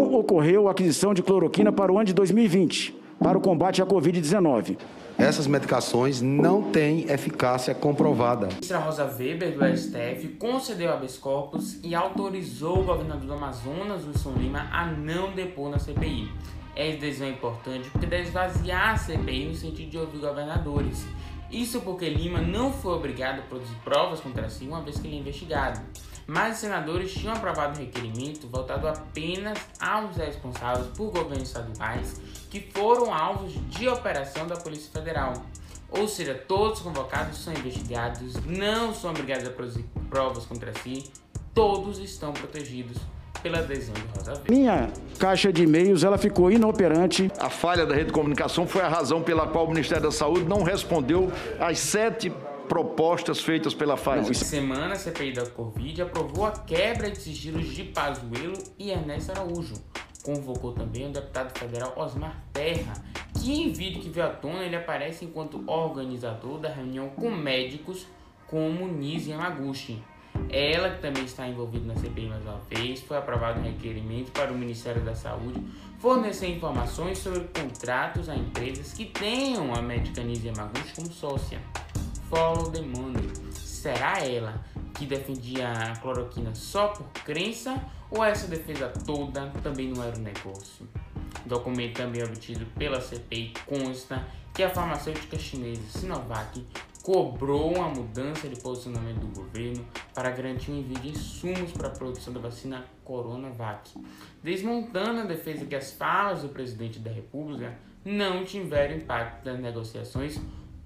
não ocorreu aquisição de cloroquina para o ano de 2020 para o combate à Covid-19. Essas medicações não têm eficácia comprovada. A ministra Rosa Weber, do STF, concedeu habeas corpus e autorizou o governador do Amazonas, Wilson Lima, a não depor na CPI. Essa decisão é importante porque deve esvaziar a CPI no sentido de ouvir governadores. Isso porque Lima não foi obrigado a produzir provas contra si uma vez que ele é investigado. Mas os senadores tinham aprovado um requerimento voltado apenas aos responsáveis por governos estaduais que foram alvos de operação da Polícia Federal. Ou seja, todos os convocados são investigados, não são obrigados a produzir provas contra si, todos estão protegidos pela adesão de Rosa Weber. Minha caixa de e-mails ela ficou inoperante. A falha da rede de comunicação foi a razão pela qual o Ministério da Saúde não respondeu às sete propostas feitas pela Pfizer. Essa semana, a CPI da Covid aprovou a quebra de sigilos de Pazuello e Ernesto Araújo. Convocou também o deputado federal Osmar Terra, que em vídeo que veio à tona ele aparece enquanto organizador da reunião com médicos como Nise Yamaguchi. Ela, que também está envolvida na CPI mais uma vez, foi aprovado um requerimento para o Ministério da Saúde fornecer informações sobre contratos a empresas que tenham a médica Nise Yamaguchi como sócia. Follow the money. Será ela que defendia a cloroquina só por crença ou essa defesa toda também não era um negócio? Documento também obtido pela CPI consta que a farmacêutica chinesa Sinovac cobrou uma mudança de posicionamento do governo para garantir o envio de insumos para a produção da vacina Coronavac, desmontando a defesa que as falas do presidente da República não tiveram impacto nas negociações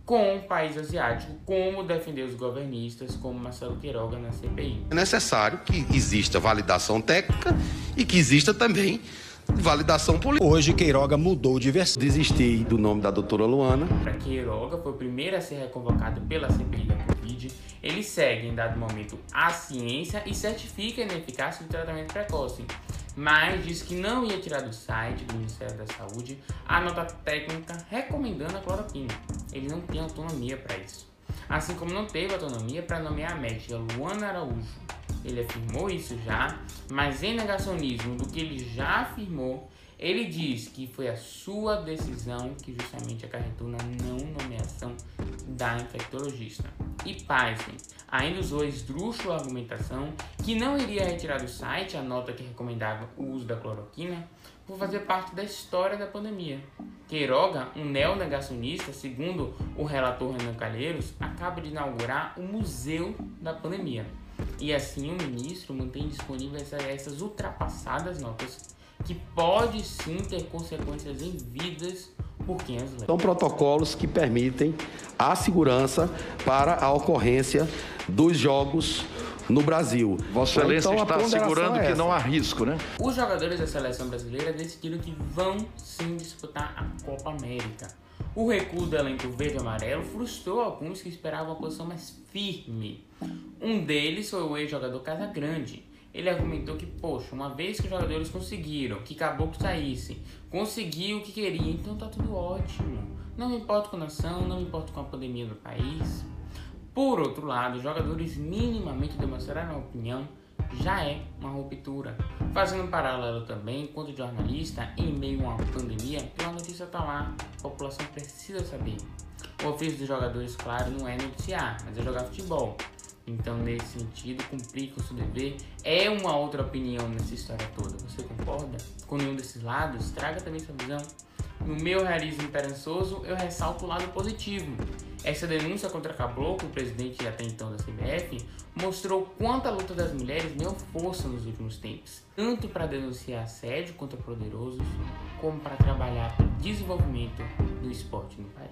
com o país asiático, como defender os governistas, como Marcelo Queiroga na CPI. É necessário que exista validação técnica e que exista também validação política. Hoje Queiroga mudou de versão. Desisti do nome da doutora Luana. Para Queiroga, foi o primeiro a ser reconvocado pela CPI da Covid. Ele segue, em dado momento, a ciência e certifica a ineficácia do tratamento precoce mas disse que não ia tirar do site do Ministério da Saúde a nota técnica recomendando a cloroquina. Ele não tem autonomia para isso. Assim como não teve autonomia para nomear a médica Luana Araújo. Ele afirmou isso já, mas em negacionismo do que ele já afirmou, ele diz que foi a sua decisão que justamente acarretou na não nomeação da infectologista. E pasmem, ainda usou esdrúxula argumentação que não iria retirar do site a nota que recomendava o uso da cloroquina por fazer parte da história da pandemia. Queiroga, um neonegacionista, segundo o relator Renan Calheiros, acaba de inaugurar o Museu da Pandemia. E assim o ministro mantém disponíveis essas ultrapassadas notas que pode sim ter consequências em vidas por quem as lê. São protocolos que permitem a segurança para a ocorrência dos jogos no Brasil. Vossa Excelência Então, está assegurando é que não há risco, né? Os jogadores da seleção brasileira decidiram que vão sim disputar a Copa América. O recuo do elenco verde e amarelo frustrou alguns que esperavam uma posição mais firme. Um deles foi o ex-jogador Casagrande. Ele argumentou que, poxa, uma vez que os jogadores conseguiram que Caboclo saísse, conseguiu o que queria, então tá tudo ótimo. Não me importo com a nação, não me importo com a pandemia do país. Por outro lado, jogadores minimamente demonstraram a opinião já é uma ruptura. Fazendo um paralelo também, enquanto jornalista, em meio a uma pandemia, uma notícia tá lá, a população precisa saber. O ofício dos jogadores, claro, não é noticiar, mas é jogar futebol. Então, nesse sentido, cumprir com o seu dever é uma outra opinião nessa história toda. Você concorda com nenhum desses lados? Traga também sua visão. No meu realismo esperançoso, eu ressalto o lado positivo. Essa denúncia contra Caboclo, o presidente até então da CBF, mostrou quanto a luta das mulheres ganhou força nos últimos tempos, tanto para denunciar assédio contra poderosos, como para trabalhar pelo desenvolvimento do esporte no país.